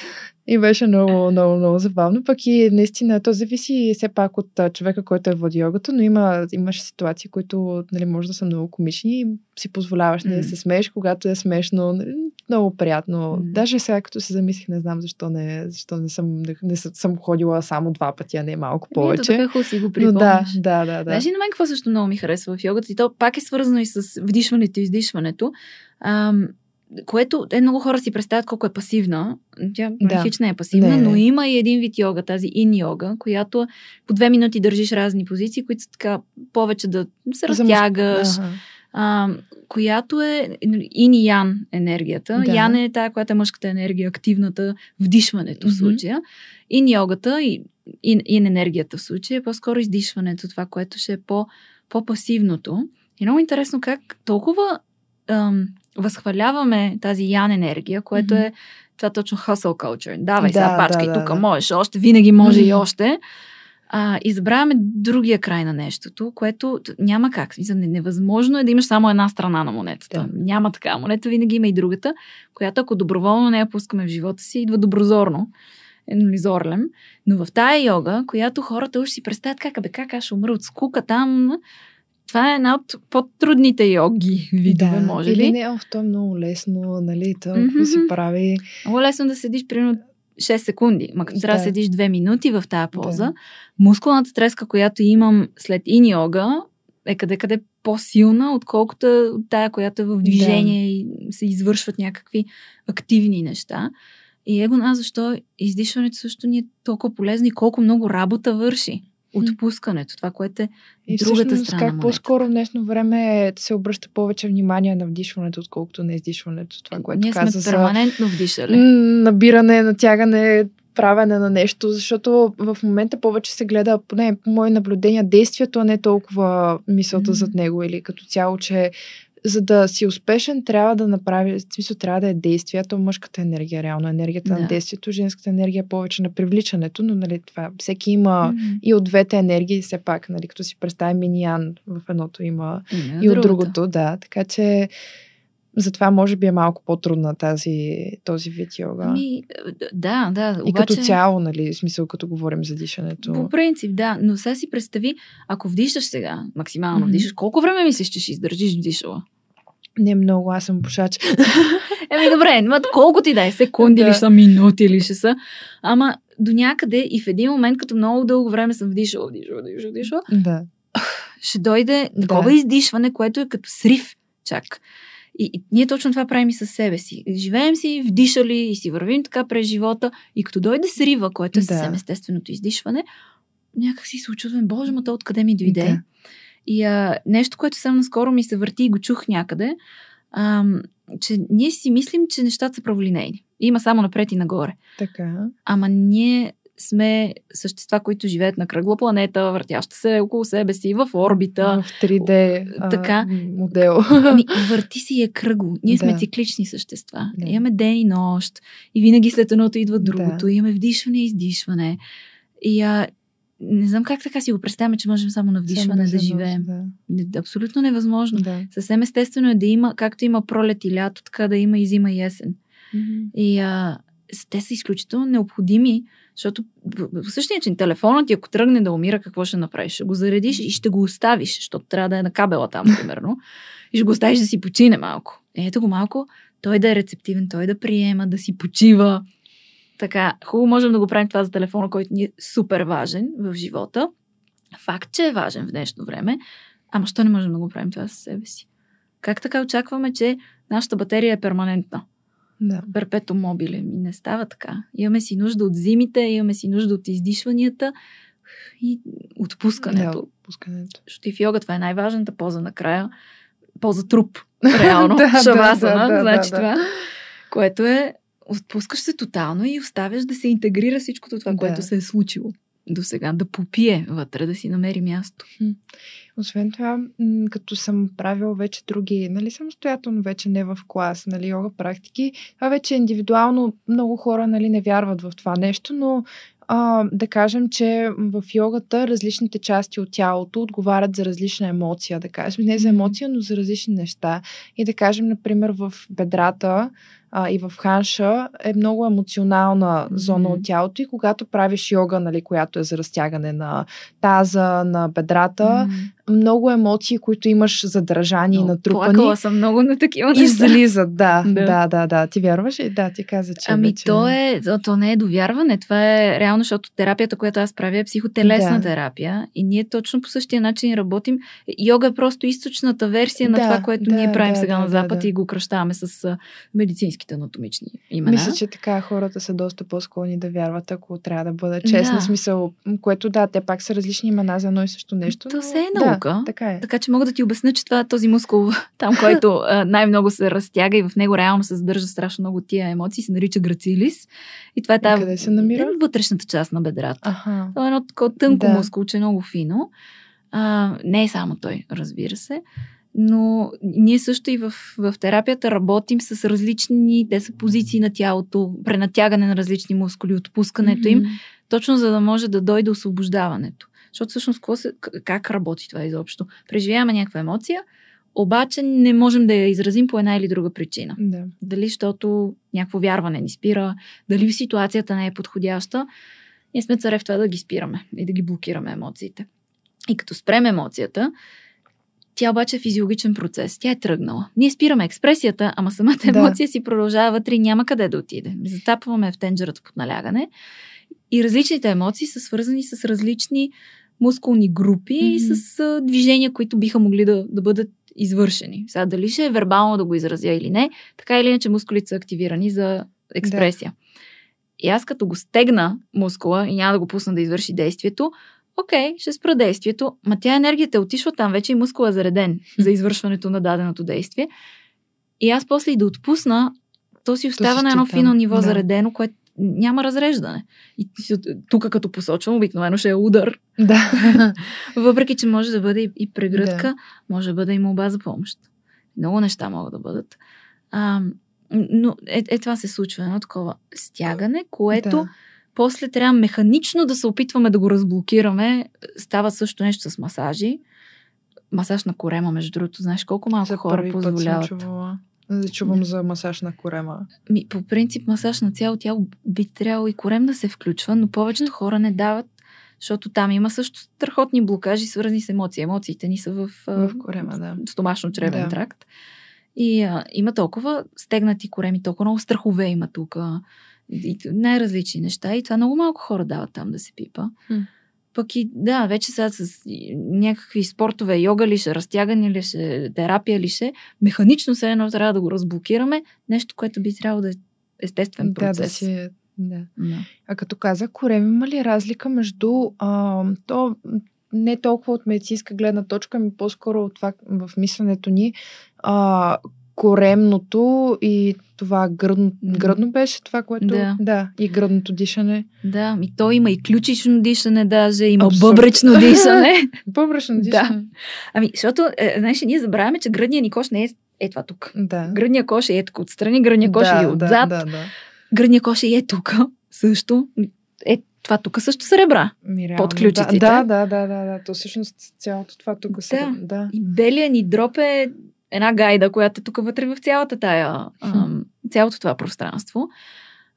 И беше много, много, много забавно. Пък и наистина, то зависи все пак от човека, който е води йогата, но има, имаше ситуации, които нали, може да са много комични и си позволяваш mm. да се смееш, когато е смешно. Нали, много приятно. Mm. Даже сега, като се замислих, не знам защо не, защо не съм, не, не съм ходила само два пъти, а не малко повече. Ето, така си го припомняш. Да, да, да. да. Знаеш ли на мен какво също много ми харесва в йогата? И то пак е свързано и с вдишването и издишването. Ам, което е много хора си представят колко е пасивна. Тя да. хич не е пасивна, не. но има и един вид йога, тази ин йога, която по две минути държиш разни позиции, които са така повече да се разтягаш. Ага. А, която е ин и ян енергията. Да. Ян е тая, която е мъжката енергия, активната, вдишването mm-hmm. в случая. Ин йогата и ин, ин енергията в случая е по-скоро издишването, това, което ще е по, по-пасивното. И много интересно как толкова ам, възхваляваме тази ян енергия, което mm-hmm. е това точно hustle culture. Давай да, сега пачкай, да, да, тук да. можеш още, винаги може mm-hmm. и още. А, и забравяме другия край на нещото, което няма как. Невъзможно е да имаш само една страна на монетата. Да. Няма така. Монета винаги има и другата, която ако доброволно не я пускаме в живота си, идва доброзорно. Е, нали, зорлем. Но в тая йога, която хората уж си представят как, бе, как аз ще умра от скука там, това е една от по-трудните йоги видове, да, може или би. не, ох, то е много лесно, нали, то Мгм. си прави. Много лесно да седиш примерно 6 секунди, ма като трябва да Да. седиш 2 минути в тази поза. Да. Мускулната треска, която имам след ин йога, е къде къде по-силна, отколкото от тая, която е в движение и се извършват някакви активни неща. И его аз защо издишването също ни е толкова полезно и колко много работа върши. Отпускането, това, което е И другата всъщност, страна. как по-скоро в днешно време се обръща повече внимание на вдишването, отколкото на издишването. Това, което Ние сме каза за перманентно вдишали. набиране, натягане, правене на нещо, защото в момента повече се гледа, поне по мои наблюдения, действието, а не толкова мисълта Мгм. зад него или като цяло, че за да си успешен, трябва да направи, в смисъл трябва да е действие, то мъжката енергия, реално енергията Да. на действието, женската енергия е повече на привличането, но нали, това, всеки има Мгм. и от двете енергии, все пак, нали, като си представим миньян, в едното има И, и от другата. другото, да. Така че затова може би е малко по-трудна тази, този вид йога. Ми, да, да. и обаче... като цяло, нали, в смисъл като говорим за дишането. По принцип, да. Но сега си представи, ако вдишаш сега, максимално Мгм. вдишаш, колко време мислиш, че ще издържиш вдишала? Не много, аз съм пушач. Еми добре, ма колко ти да е, секунди Да. ли са, минути ли ще са. Ама до някъде и в един момент, като много дълго време съм вдишала, вдишала, вдишала, вдишала, да. ще дойде Да. такова издишване, което е като срив чак. И, и ние точно това правим и със себе си. Живеем си, вдишали и си вървим така през живота. И като дойде срива, което е Да. съвсем естественото издишване, някак си се очудвам, боже, ма то откъде ми дойде? Да. И а, нещо, което съм наскоро ми се върти и го чух някъде, ам, че ние си мислим, че нещата са праволинейни. Има само напред и нагоре. Така. Ама ние сме същества, които живеят на кръгла планета, въртяща се около себе си, в орбита. В 3D а, така. модел. Ами, върти си е кръгло. Ние сме Да. циклични същества. Да. Имаме ден и нощ. И винаги след едното идва Да. другото. Имаме вдишване и издишване. И а, не знам как така си го представяме, че можем само на вдишване да, живеем. Да. Абсолютно невъзможно. да. Съвсем естествено е да има, както има пролет и лято, така да има и зима и есен. Мгм. И а, те са изключително необходими, защото по същия начин телефонът ти, ако тръгне да умира, какво ще направиш? Ще го заредиш и ще го оставиш, защото трябва да е на кабела там, примерно. И ще го оставиш да си почине малко. Ето го малко, той да е рецептивен, той да приема, да си почива. Така, хубаво можем да го правим това за телефона, който ни е супер важен в живота. Факт, че е важен в днешно време, ама що не можем да го правим това със себе си? Как така очакваме, че нашата батерия е перманентна? Да. перпето мобиле. Ми не става така. Имаме си нужда от зимите, имаме си нужда от издишванията и отпускането. Да, отпускането. Защото и в йога това е най-важната поза накрая. Поза труп. Реално. Да, да, Шавасана. да, да, значи да. това. Което е отпускаш се тотално и оставяш да се интегрира всичкото това, Да. което се е случило до сега. Да попие вътре, да си намери място. Освен това, като съм правила вече други, нали, самостоятелно вече не в клас, нали, йога практики, това вече индивидуално много хора, нали, не вярват в това нещо, но а, да кажем, че в йогата различните части от тялото отговарят за различна емоция, да кажем, не за емоция, но за различни неща. И да кажем, например, в бедрата а, и в ханша е много емоционална зона от тялото и когато правиш йога, нали, която е за разтягане на таза, на бедрата, М. много емоции, които имаш задържани и натрупани. Плакала съм много на такива неща. Излизат, да, Да. да, да, да, да. Ти вярваш ли? Да, ти каза, че Ами вече... то е, то, не е довярване, това е реално, защото терапията, която аз правя е психотелесна Да. терапия и ние точно по същия начин работим. Йога е просто източната версия на Да, това, което да, ние правим да, сега да, на да, Запад да. и го кръщаваме с а, медицинските анатомични имена. Мисля, че така хората са доста по-склонни да вярват, ако трябва да бъда честна. Да. Смисъл, което да, те пак са различни имена за едно и също нещо. То но... все е наука. Да, така е. Така че мога да ти обясня, че това е този мускул, там, който най-много се разтяга и в него реално се задържа страшно много тия емоции, се нарича грацилис. И това е тази къде се намира? вътрешната част на бедрата. Аха. Това е едно такова тънко Да. мускулче, много фино. А, не е само той, разбира се. Но ние също и в, в терапията работим с различни, те са позиции на тялото, пренатягане на различни мускули, отпускането им, Мгм. точно за да може да дойде освобождаването. Защото всъщност се, как работи това изобщо? Преживяваме някаква емоция, обаче не можем да я изразим по една или друга причина. Да. Дали защото някакво вярване ни спира, дали ситуацията не е подходяща. Ние сме царе в това да ги спираме и да ги блокираме емоциите. И като спрем емоцията, Тя обаче е физиологичен процес. Тя е тръгнала. Ние спираме експресията, ама самата Да. емоция си продължава вътре и няма къде да отиде. Затапваме в тенджерата под налягане. И различните емоции са свързани с различни мускулни групи и Мгм. с а, движения, които биха могли да, да бъдат извършени. Сега дали ще е вербално да го изразя или не, така или иначе мускулите са активирани за експресия. И аз като го стегна мускула и няма да го пусна да извърши действието, окей, ще спра действието, ма тя енергията е отишла там, вече и мускула е зареден за извършването на даденото действие. И аз после и да отпусна, то си остава си на едно фино ниво Да. заредено, което няма разреждане. И тук като посочвам, обикновено ще е удар, Да. въпреки че може да бъде и, и прегръдка, да. може да бъде и молба за помощ. Много неща могат да бъдат. А, но е, е това се случва, едно такова стягане, което Да. После трябва механично да се опитваме да го разблокираме. Става също нещо с масажи. Масаж на корема, между другото, знаеш колко малко За хора първи път съм позволяват. Да чувам за масаж на корема. Ми, по принцип, масаж на цяло тяло би трябвало и корем да се включва, но повечето хора не дават, защото там има също страхотни блокажи, свързани с емоции. Емоциите ни са в, В корема, да. стомашно-чревен Да. тракт. И а, има толкова стегнати кореми, толкова много страхове има тук. И най-различни неща. И това много малко хора дават там да се пипа. Хм. Пък и да, вече сега с някакви спортове, йога ли ще, разтягане ли ще, терапия ли ще, механично се едно трябва да го разблокираме. Нещо, което би трябвало да е естествен Да, процес. да си... Да. Да. А като каза корем, има ли разлика между а, то не толкова от медицинска гледна точка, ми по-скоро от това в мисленето ни, а, коремното и това гръдно, гръдно беше това, което... Да. да и гръдното дишане. Да, ми то има и ключично дишане даже, има Абсурд. бъбречно дишане. Бъбречно Да. дишане. Ами, защото, е, знаеш, ние забравяме, че гръдния ни кош не е е това тук. Да. Гръдния кош е тук отстрани, гръдния кош да, е отзад, Да, да, да. гръдния кош е тук също. Е, това тук също са ребра. Ми, реално, Под ключиците. Да, да, да, да, да. То всъщност цялото това тук се... Да. Да. И белия ни дроп е една гайда, която е тук вътре в цялата тая, ам, цялото това пространство.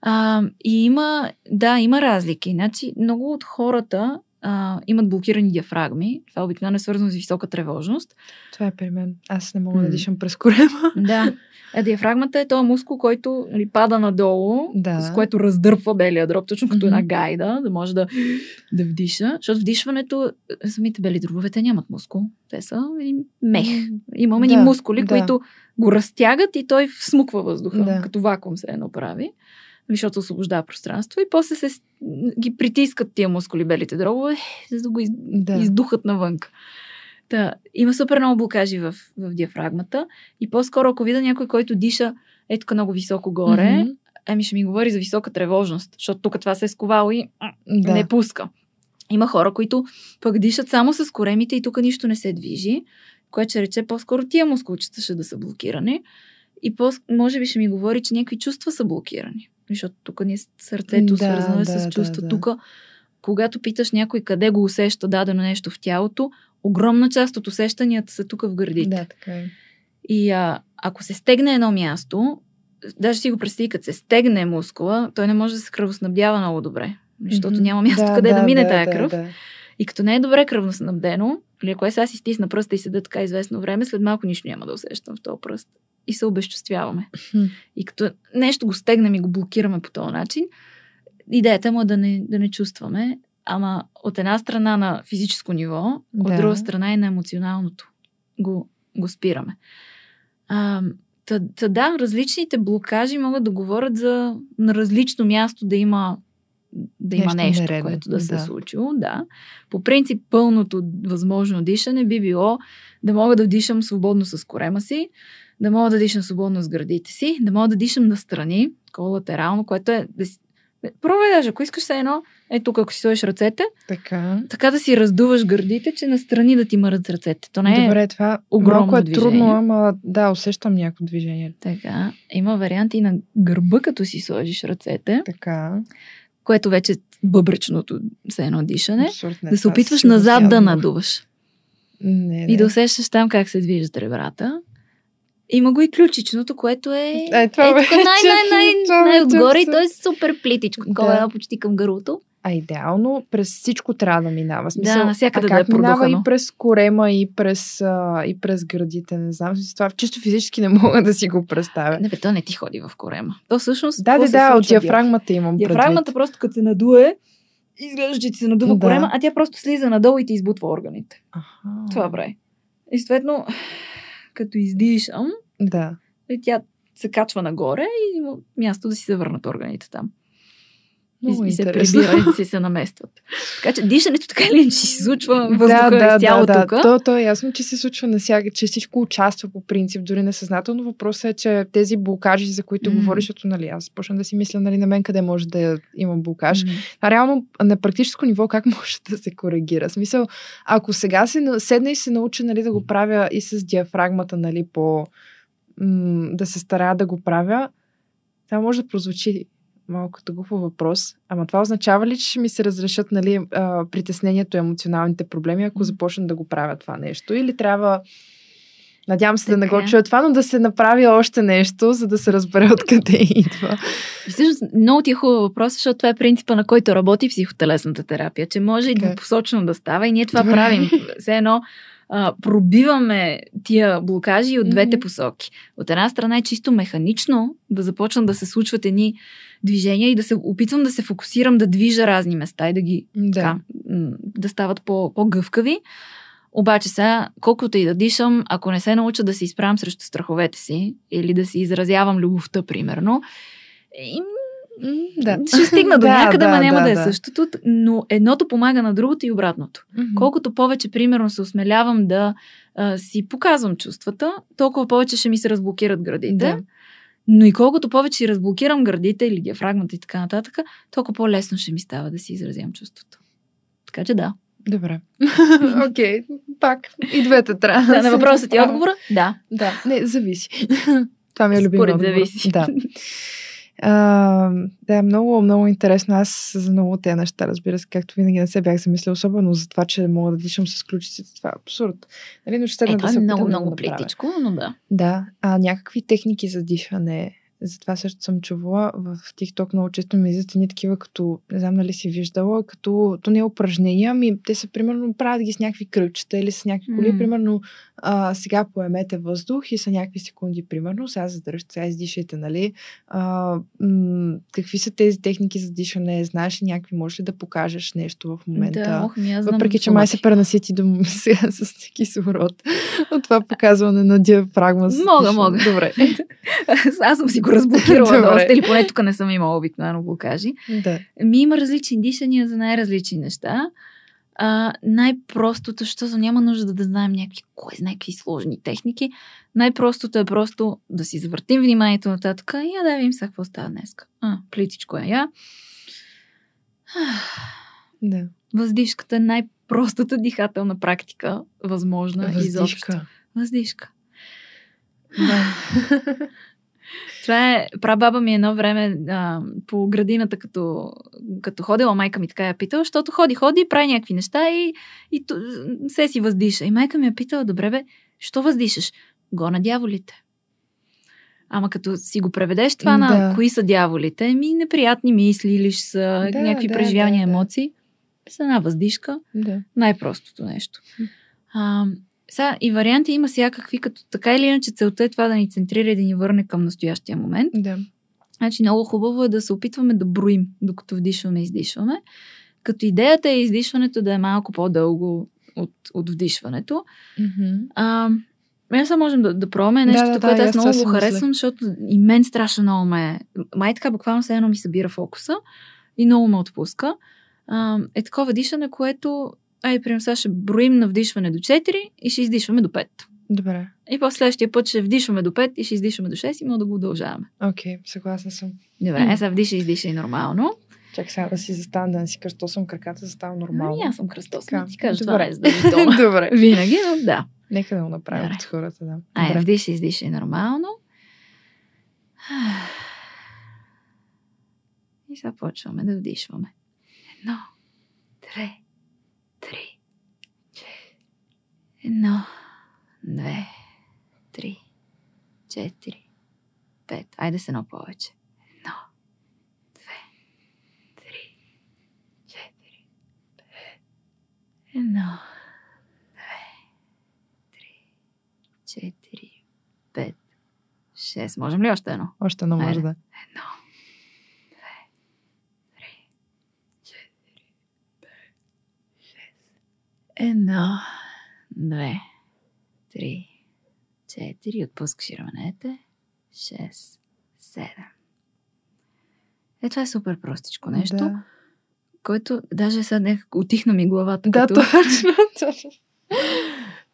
А, и има, да, има разлики. Значи, много от хората а, имат блокирани диафрагми. Това обикновено е свързано с висока тревожност. Това е при мен. Аз не мога да дишам през корема. Да. А диафрагмата е този мускул, който нали, пада надолу, Да. с което раздърпва белия дроб, точно като една гайда, да може да, да вдиша. Защото вдишването, самите бели дробове, те нямат мускул. Те са един мех. Имаме Да, ни мускули, да. които го разтягат и той всмуква въздуха, Да. като вакуум се едно прави. Защото освобождава пространство и после се ги притискат тия мускули, белите дробове, за да го из, Да. издухат навън. Та, има супер много блокажи в, в диафрагмата и по-скоро, ако видя някой, който диша е тук много високо горе, Мгм. ами ще ми говори за висока тревожност, защото тук това се е сковало и Да. не пуска. Има хора, които пък дишат само с коремите и тук нищо не се движи, което ще рече по-скоро тия мускулчета ще да са блокирани. И по- може би ще ми говори, че някакви чувства са блокирани. Защото тук ни е сърцето Да, свързано е да, с да, чувства. да. Тук, когато питаш някой къде го усеща дадено нещо в тялото, огромна част от усещанията са тук в гърдите. Да, така е. И а, ако се стегне едно място, даже си го представи, като се стегне мускула, той не може да се кръвоснабдява много добре. Защото няма място къде да, мине тая кръв. Да, И като не е добре кръвноснабдено, или ако е сега си стисна пръста и седа така известно време, след малко нищо няма да усещам в този пръст. И се обезчувствяваме. И като нещо го стегнем и го блокираме по този начин, идеята му е да не, да не чувстваме. Ама от една страна на физическо ниво, от Да. друга страна и на емоционалното го, го спираме. А, та, та да, различните блокажи могат да говорят за на различно място да има да има Нещо нещо, нередно, което да се е да. случило. Да. По принцип, пълното възможно дишане би било да мога да дишам свободно с корема си, да мога да дишам свободно с гърдите си, да мога да дишам настрани, такова латерално, което е да си... Пробвай даже, ако искаш се едно, е тук, ако си сложиш ръцете, Така. така да си раздуваш гърдите, че настрани да ти мърят ръцете. То не е Добре, това огромно малко е движение. трудно, ама да, усещам някакво движение. така. Има варианти на гърба, като си сложиш ръцете, Така. което вече бъбречното се едно дишане. Абсурд, не, да се опитваш назад да надуваш. Не, не. И да усещаш там как се движат ребрата. Има го и ключичното, което е, Е, това е тук вече- най, най, най, това най-отгоре и то е супер плитичко. Такова Да. едно почти към гърлото. А идеално през всичко трябва да минава. Смисъл, Да, навсякъде да е минава продухано. и през корема, и през, а, и през гърдите, не знам. Смисъл, Това чисто физически не мога да си го представя. Не, бе, то не ти ходи в корема. То всъщност. Да, да, да, от диафрагмата имам Диафрагмата предвид. просто като се надуе, изглежда, че ти се надува Да. корема, а тя просто слиза надолу и ти избутва органите. Аха. Това прави. И съответно, като издишам, Да. тя се качва нагоре и има място да си се върнат органите там. Много и, и се прибират и си се наместват. Така че дишането така или иначе си случва въздуха да, да, изцяло да, тук. да. То, то е ясно, че се случва насяга, че всичко участва по принцип, дори несъзнателно. Въпросът е, че тези блокажи, за които Мгм. говориш, защото нали, аз почна да си мисля нали, на мен къде може да има блокаж. М. А реално на практическо ниво как може да се коригира? Смисъл, ако сега се, на- седна и се науча нали, да го правя и с диафрагмата, нали, по, м- да се старая да го правя, това може да прозвучи малко глупо въпрос. Ама това означава ли, че ще ми се разрешат нали, а, притеснението и емоционалните проблеми, ако започна да го правя това нещо? Или трябва Надявам се да не го Така. чуя това, но да се направи още нещо, за да се разбере откъде идва. И Всъщност, много ти е хубав въпрос, защото това е принципа, на който работи психотелесната терапия, че може и Така е. двупосочно да става и ние това правим. Все едно а, пробиваме тия блокажи от двете Мгм. посоки. От една страна е чисто механично да започнат да се случват едни движения и да се опитвам да се фокусирам да движа разни места и да ги Да. така, да стават по, по-гъвкави. Обаче сега, колкото и да дишам, ако не се науча да се изправям срещу страховете си или да си изразявам любовта, примерно, и, М, да. ще стигна до Да, някъде, да, ма няма да, да, е да. същото, но едното помага на другото и обратното. Мгм. Колкото повече, примерно, се осмелявам да а, си показвам чувствата, толкова повече ще ми се разблокират градите. Да. Но и колкото повече си разблокирам гърдите или диафрагмата и така нататък, толкова по-лесно ще ми става да си изразявам чувството. Така че да. Добре. Окей, пак. И двете трябва. Да, на въпросът ти направя. отговора? Да. Да, не, зависи. Това ми е любим Според отговор. зависи. Да. А, да, много, много интересно. Аз за много тези неща, разбира се, както винаги не се бях замислила, особено за това, че мога да дишам с ключиците. Това е абсурд. Нали, но ще Е, да това е много, да много го направя. плитичко, но да. Да, а някакви техники за дишане. За това също съм чувала. В TikTok много често ми излизат едни такива, като, не знам дали си виждала, като, то не е упражнения, ами те са примерно, правят ги с някакви кръчета или с някакви коли. М. Примерно, а, сега поемете въздух и са някакви секунди, примерно, сега задържате, сега издишайте, нали? А, м- какви са тези техники за дишане? Знаеш ли някакви? Можеш ли да покажеш нещо в момента? Да, ох, ми аз знам Въпреки, че май се пренасити до сега с кислород от това показване на диафрагма. Мога, мога. Добре. Аз съм си го разблокирала доста, или поне тук не съм имала обикновено блокажи. Да. Ми има различни дишания за най-различни неща. А, най-простото, защото няма нужда да знаем някакви, кой знае какви сложни техники. Най-простото е просто да си завъртим вниманието нататък и я да видим сега какво става днес. А, плитичко е я. Да. Въздишката е най-простата дихателна практика, възможна изобщо. Въздишка. Въздишка. Да. Това е, прабаба ми едно време а, по градината, като, като ходила, майка ми така я питала, защото ходи, ходи, прави някакви неща и, и ту, се си въздиша. И майка ми я питала, добре бе, що въздишаш? Го на дяволите. Ама като си го преведеш това на Да. кои са дяволите, ми неприятни мисли или ще са Да, някакви да, преживявания, да. емоции, с една въздишка, да. най-простото нещо. А, сега и варианти има всякакви, като така или иначе целта е това да ни центрира и да ни върне към настоящия момент. Да. Значи много хубаво е да се опитваме да броим, докато вдишваме и издишваме. Като идеята е издишването да е малко по-дълго от, от вдишването. Мгм. А, мен сега можем да, да пробваме Да, нещо, да, да, което и аз много го харесвам, защото и мен страшно много ме... Май така буквално се едно ми събира фокуса и много ме отпуска. А, е такова дишане, което... Ай, примерно сега ще броим на вдишване до 4 и ще издишваме до 5. Добре. И после следващия път ще вдишваме до 5 и ще издишваме до 6 и мога да го удължаваме. Окей, съгласна съм. Добре, е, сега вдиша и издиша и нормално. Чак сега да си застана, да не си кръстосвам краката, заставам нормално. Ами аз съм кръстосна, Така, ти кажа, това добре. не е. Добре. Винаги, но да. Нека да го направим Добре. с хората, да. Айде, Добре. вдиша, издиша и нормално. И започваме да вдишваме. Едно, две, Едно, две, три, четири, пет. Айде с едно повече. Едно, две, три, четири, пет. Едно, две, три, четири, пет, шест. Можем ли още едно? Още едно може да. Едно, Enough. 2, 3, 4, отпускаш раменете, 6, 7. Е, това е супер простичко нещо, да. което даже сега нека отихна ми главата. Да, като... точно, точно.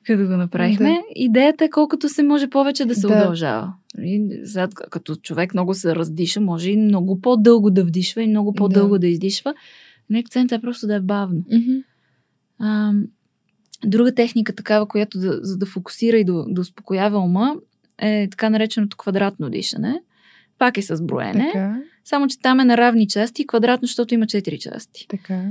като го направихме. Да. Идеята е колкото се може повече да се да. удължава. И зад, като човек много се раздиша, може и много по-дълго да вдишва и много по-дълго да, да издишва. Но акцентът е просто да е бавно. Mm-hmm друга техника, такава, която да, за да фокусира и да, да успокоява ума, е така нареченото квадратно дишане. Пак е с броене, Така, само че там е на равни части и квадратно, защото има 4 части. така.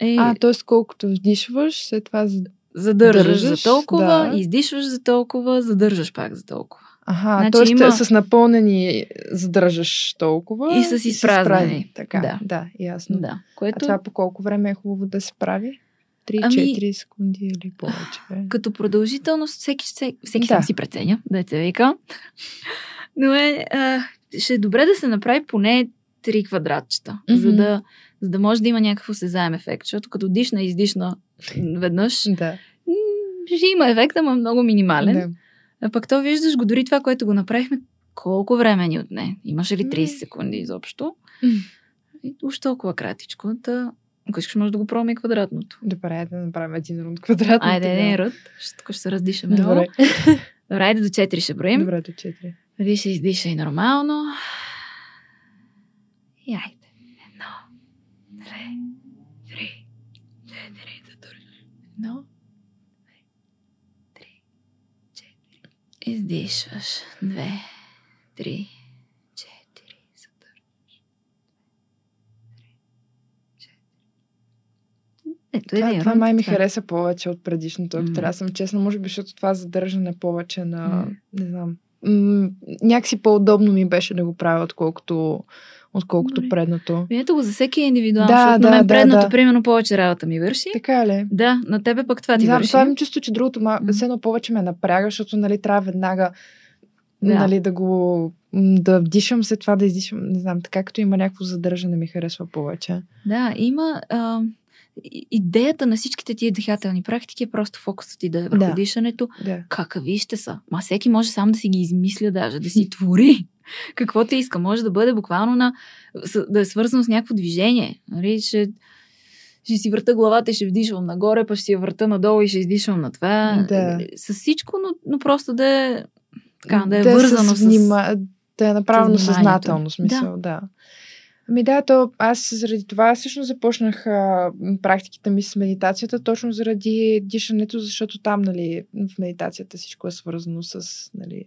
Е, А, т.е. колкото вдишваш, след това... за- задържаш държаш, за толкова, да. издишваш за толкова, задържаш пак за толкова. Аха, Значи т.е. има- с напълнени задържаш толкова. И с изпразнени. Така, Да. да, ясно. Да, А което това по колко време е хубаво да се прави? 3-4 Ами- секунди или повече? като продължителност всеки, всеки, Да. сам си преценя, да се вика. Но е, а, ще е добре да се направи поне три квадратчета, Мгм. за, да, за да може да има някакъв осезаем ефект. Защото като дишна и издишна веднъж, Да. ще има ефект, ама много минимален. да. А пък то виждаш го дори това, което го направихме, колко време ни отне. Имаше ли 30 М. секунди изобщо? И уж толкова кратичко. Та, ако искаш, може да го пробваме и квадратното. Добре, да направим един рунд квадратно. Айде, не, рът. Ще, тук ще се раздишаме. много. Добре. Добре, айде до 4 ще броим. Добре, до 4. Диша, издишай нормално. И айде. Едно, две, три, четири, задържаш. Едно, две, три, четири. Издишваш. Две, три, четири, задържаш. Две, три, четири. Ето Това, това май ми това. хареса повече от предишното, ако трябва да съм честна. Може би, защото това задържане повече на... М. Не знам. М- някакси по-удобно ми беше да го правя, отколкото, отколкото Добре. предното. Ми Ето го за всеки е индивидуално, Да, защото да, на мен да, предното, да. примерно, повече работа ми върши. Така ли? Да, на тебе пък това ти знам, върши. това ми чувство, че другото все едно повече ме напряга, защото нали, трябва веднага Да. нали, да го да вдишам, след това да издишам. Не знам, така като има някакво задържане ми харесва повече. Да, има. А, идеята на всичките тия дихателни практики е просто фокусът ти да е върху Да. дишането. Да. Какави ще са? Ма всеки може сам да си ги измисля, даже да си твори. Каквото иска. Може да бъде буквално на. с- да е свързано с някакво движение. Нали? Ще, ще си върта главата и ще вдишвам нагоре, па ще си я върта надолу и ще издишвам на това. Да. С всичко, но, но просто да е. Така, да е да вързано с... с. Внима... Да е направено с съзнателно смисъл, да. да. Ами да, то аз заради това всъщност започнах а, практиките ми с медитацията, точно заради дишането, защото там, нали, в медитацията всичко е свързано с, нали,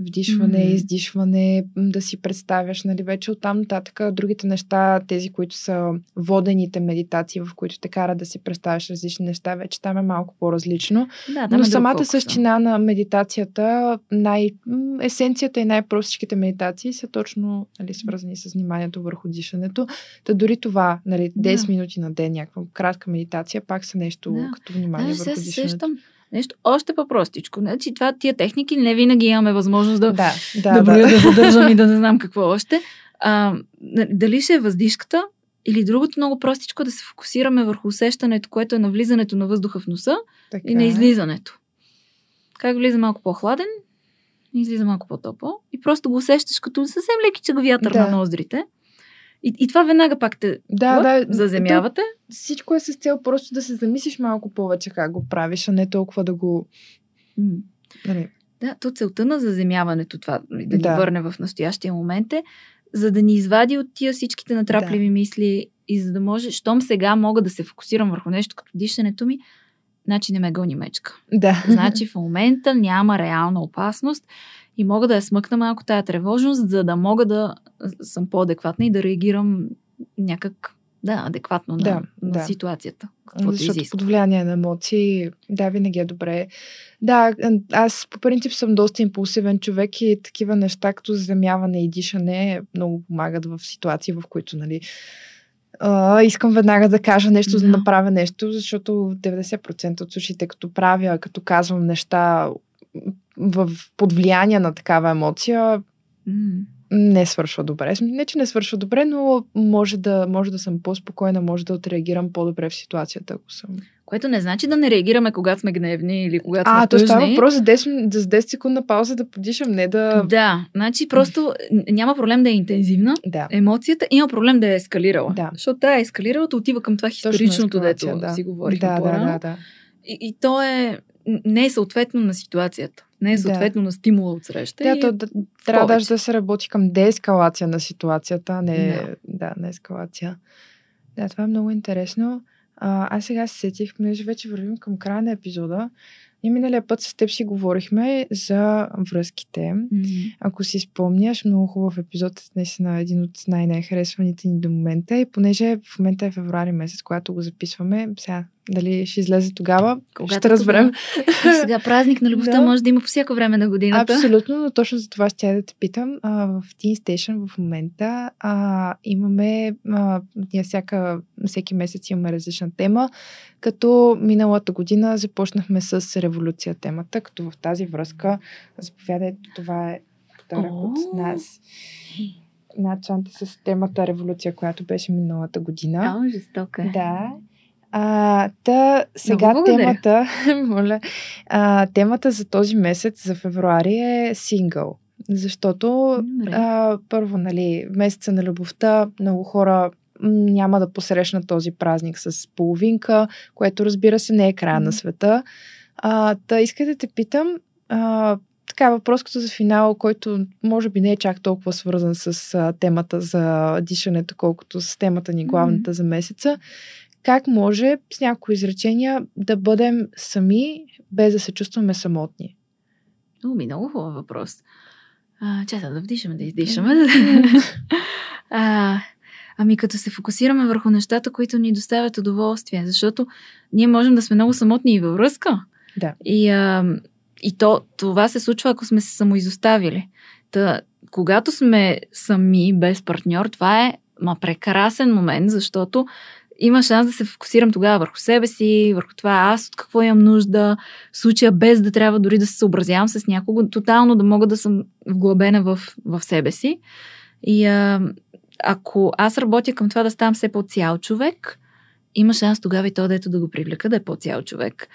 вдишване, Мгм. издишване, да си представяш, нали, вече оттам нататък другите неща, тези, които са водените медитации, в които те карат да си представяш различни неща, вече там е малко по-различно. Да, Но е друг самата фокус, да. същина на медитацията, най- есенцията и най-простичките медитации са точно нали, свързани с вниманието върху дишането. Та дори това, нали, 10 Да. минути на ден, някаква кратка медитация, пак са нещо Да. като внимание сега върху се дишането. сещам нещо още по-простичко. Значи, това, тия техники не винаги имаме възможност да, Да, да, да, да. броя, да задържам и да не знам какво още. А, дали ще е въздишката или другото много простичко е да се фокусираме върху усещането, което е на влизането на въздуха в носа Така. и на излизането. Как влиза малко по-хладен, излиза малко по-топло и просто го усещаш като съвсем лекичък вятър Да. на ноздрите. И, и това веднага пак те Да, оп, да. заземявате. То, всичко е с цел просто да се замислиш малко повече как го правиш, а не толкова да го... Нали, Да, то целта на заземяването, това да ни Да. върне в настоящия момент е, за да ни извади от тия всичките натрапливи мисли и за да може, щом сега мога да се фокусирам върху нещо като дишането ми, значи не ме гони мечка. да. Значи в момента няма реална опасност и мога да я смъкна малко тая тревожност, за да мога да съм по-адекватна и да реагирам някак да, адекватно на, Да, на да. ситуацията. Каквото Защото изисква. под влияние на емоции, да, винаги е добре. Да, аз по принцип съм доста импулсивен човек и такива неща, като заземяване и дишане, много помагат в ситуации, в които, нали, а, искам веднага да кажа нещо, да Да. направя нещо, защото 90% от случаите, като правя, като казвам неща в, под влияние на такава емоция, М. не свършва добре. Не, че не свършва добре, но може да, може да съм по-спокойна, може да отреагирам по-добре в ситуацията, ако съм. Което не значи да не реагираме, когато сме гневни или когато А, сме то става въпрос за 10, за 10 секундна пауза да подишам, не да... Да, значи просто няма проблем да е интензивна Да. емоцията, има проблем да е ескалирала. Да. Защото тя е ескалирала, отива към това историчното, дето да. си говорихме Да, да, да, да. И, и то е не е съответно на ситуацията. Не е Да. съответно на стимула от среща. Да, и то, да, трябва даже да се работи към деескалация на ситуацията, а не, Да. да, не ескалация. Да, това е много интересно. А, аз сега се сетих, понеже вече вървим към края на епизода. Ние миналия път с теб си говорихме за връзките. М. Ако си спомняш, много хубав епизод, наистина един от най-най-харесваните ни до момента. И понеже в момента е февруари месец, когато го записваме, сега дали ще излезе тогава, Когато ще разберем. И сега празник на любовта Да. може да има по всяко време на годината. Абсолютно, но точно за това ще да те питам. А, в Teen Station в момента а, имаме, а, ние всяка, всеки месец имаме различна тема, като миналата година започнахме с революция темата, като в тази връзка, заповядайте, това е подарък от нас. Начанте с темата революция, която беше миналата година. А, жестока е. Да. А, та, сега темата, моля, а, темата за този месец, за февруари е сингъл. Защото Добре. а, първо, нали, месеца на любовта, много хора няма да посрещнат този празник с половинка, което разбира се не е края на света. А, та искай да те питам, а, така въпрос като за финал, който може би не е чак толкова свързан с а, темата за дишането, колкото с темата ни главната за месеца. Как може с някои изречения да бъдем сами, без да се чувстваме самотни? О, ми, много хубав въпрос. А, да вдишаме, да издишаме. а, ами като се фокусираме върху нещата, които ни доставят удоволствие, защото ние можем да сме много самотни и във връзка. Да. И, а, и то, това се случва, ако сме се самоизоставили. Та, когато сме сами, без партньор, това е ма прекрасен момент, защото има шанс да се фокусирам тогава върху себе си, върху това аз от какво имам нужда, в случая без да трябва дори да се съобразявам с някого, тотално да мога да съм вглъбена в, в себе си. И а, ако аз работя към това да ставам все по-цял човек, има шанс тогава и то, дето да го привлека, да е по-цял човек.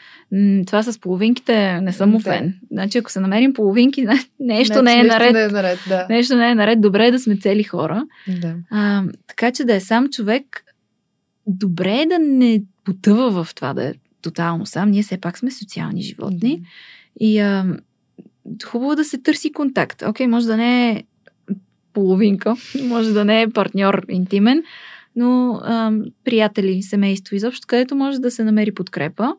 Това с половинките не съм му фен. Значи, ако се намерим половинки, зна- нещо не е нещо наред. Не е наред, да. Нещо не е наред. Добре е да сме цели хора. да. А, така че да е сам човек, добре е да не потъва в това да е тотално сам. Ние все пак сме социални животни. И а, хубаво е да се търси контакт. Окей, може да не е половинка, може да не е партньор интимен, но а, приятели, семейство, изобщо където може да се намери подкрепа.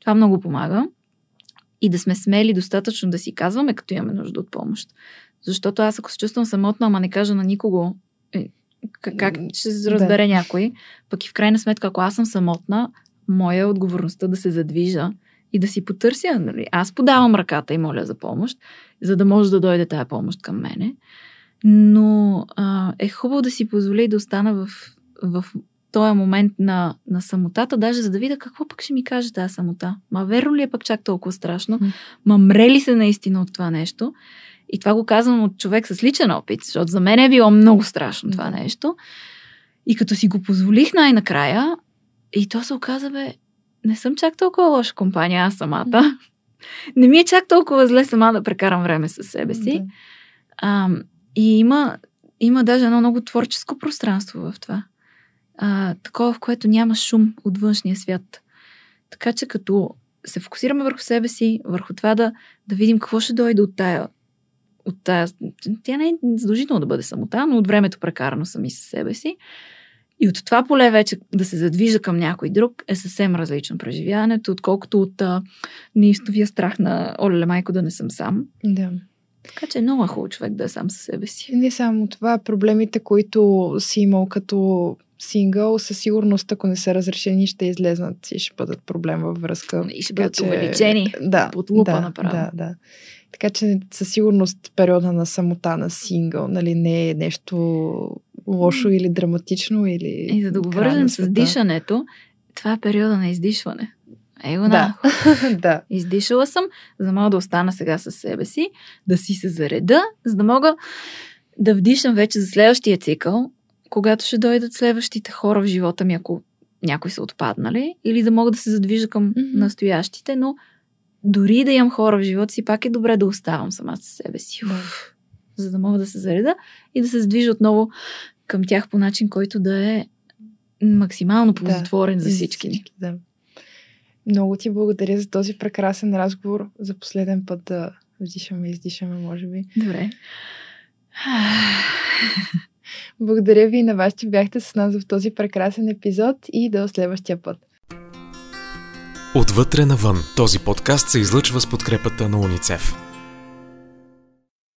Това много помага. И да сме смели достатъчно да си казваме, като имаме нужда от помощ. Защото аз ако се чувствам самотна, ама не кажа на никого, е, как, как ще се разбере някой, пък и в крайна сметка, ако аз съм самотна, моя е отговорността да се задвижа и да си потърся. Нали? Аз подавам ръката и моля за помощ, за да може да дойде тая помощ към мене. Но а, е хубаво да си позволя и да остана в, в този момент на, на самотата, даже за да видя какво пък ще ми каже тази самота. Ма верно ли е пък чак толкова страшно? Ма мре ли се наистина от това нещо? И това го казвам от човек с личен опит, защото за мен е било много страшно това нещо. И като си го позволих най-накрая, и то се оказа, бе, не съм чак толкова лоша компания, аз самата. Не ми е чак толкова зле сама да прекарам време със себе си. А, и има, има даже едно много творческо пространство в това. А, такова, в което няма шум от външния свят. Така че като се фокусираме върху себе си, върху това да, да видим какво ще дойде от тая, от тая... Тя не е задължително да бъде самота, но от времето прекарано сами със себе си. И от това поле вече да се задвижа към някой друг е съвсем различно преживяването, отколкото от а, неистовия страх на оле майко да не съм сам. да. Така че е много хубаво човек да е сам със себе си. Не само това, проблемите, които си имал като сингъл, със сигурност, ако не са разрешени, ще излезнат и ще бъдат проблем във връзка. И ще Така бъдат увеличени да, под лупа да, направо. Да, да. Така че със сигурност периода на самота на сингъл нали, не е нещо лошо или драматично или... И за да го вържем с дишането, това е периода на издишване. Его. Да. да. Издишала съм, за да мога да остана сега със себе си, да си се зареда, за да мога да вдишам вече за следващия цикъл, когато ще дойдат следващите хора в живота ми, ако някои са отпаднали, или да мога да се задвижа към mm-hmm. настоящите, но дори да имам хора в живота си, пак е добре да оставам сама със себе си. Уф, за да мога да се зареда и да се задвижа отново към тях по начин, който да е максимално ползотворен да, за всички ни. Да. Много ти благодаря за този прекрасен разговор. За последен път да вдишаме и издишаме, може би. Добре. Благодаря ви и на вас, че бяхте с нас в този прекрасен епизод и до следващия път. Отвътре навън. Този подкаст се излъчва с подкрепата на Уницев.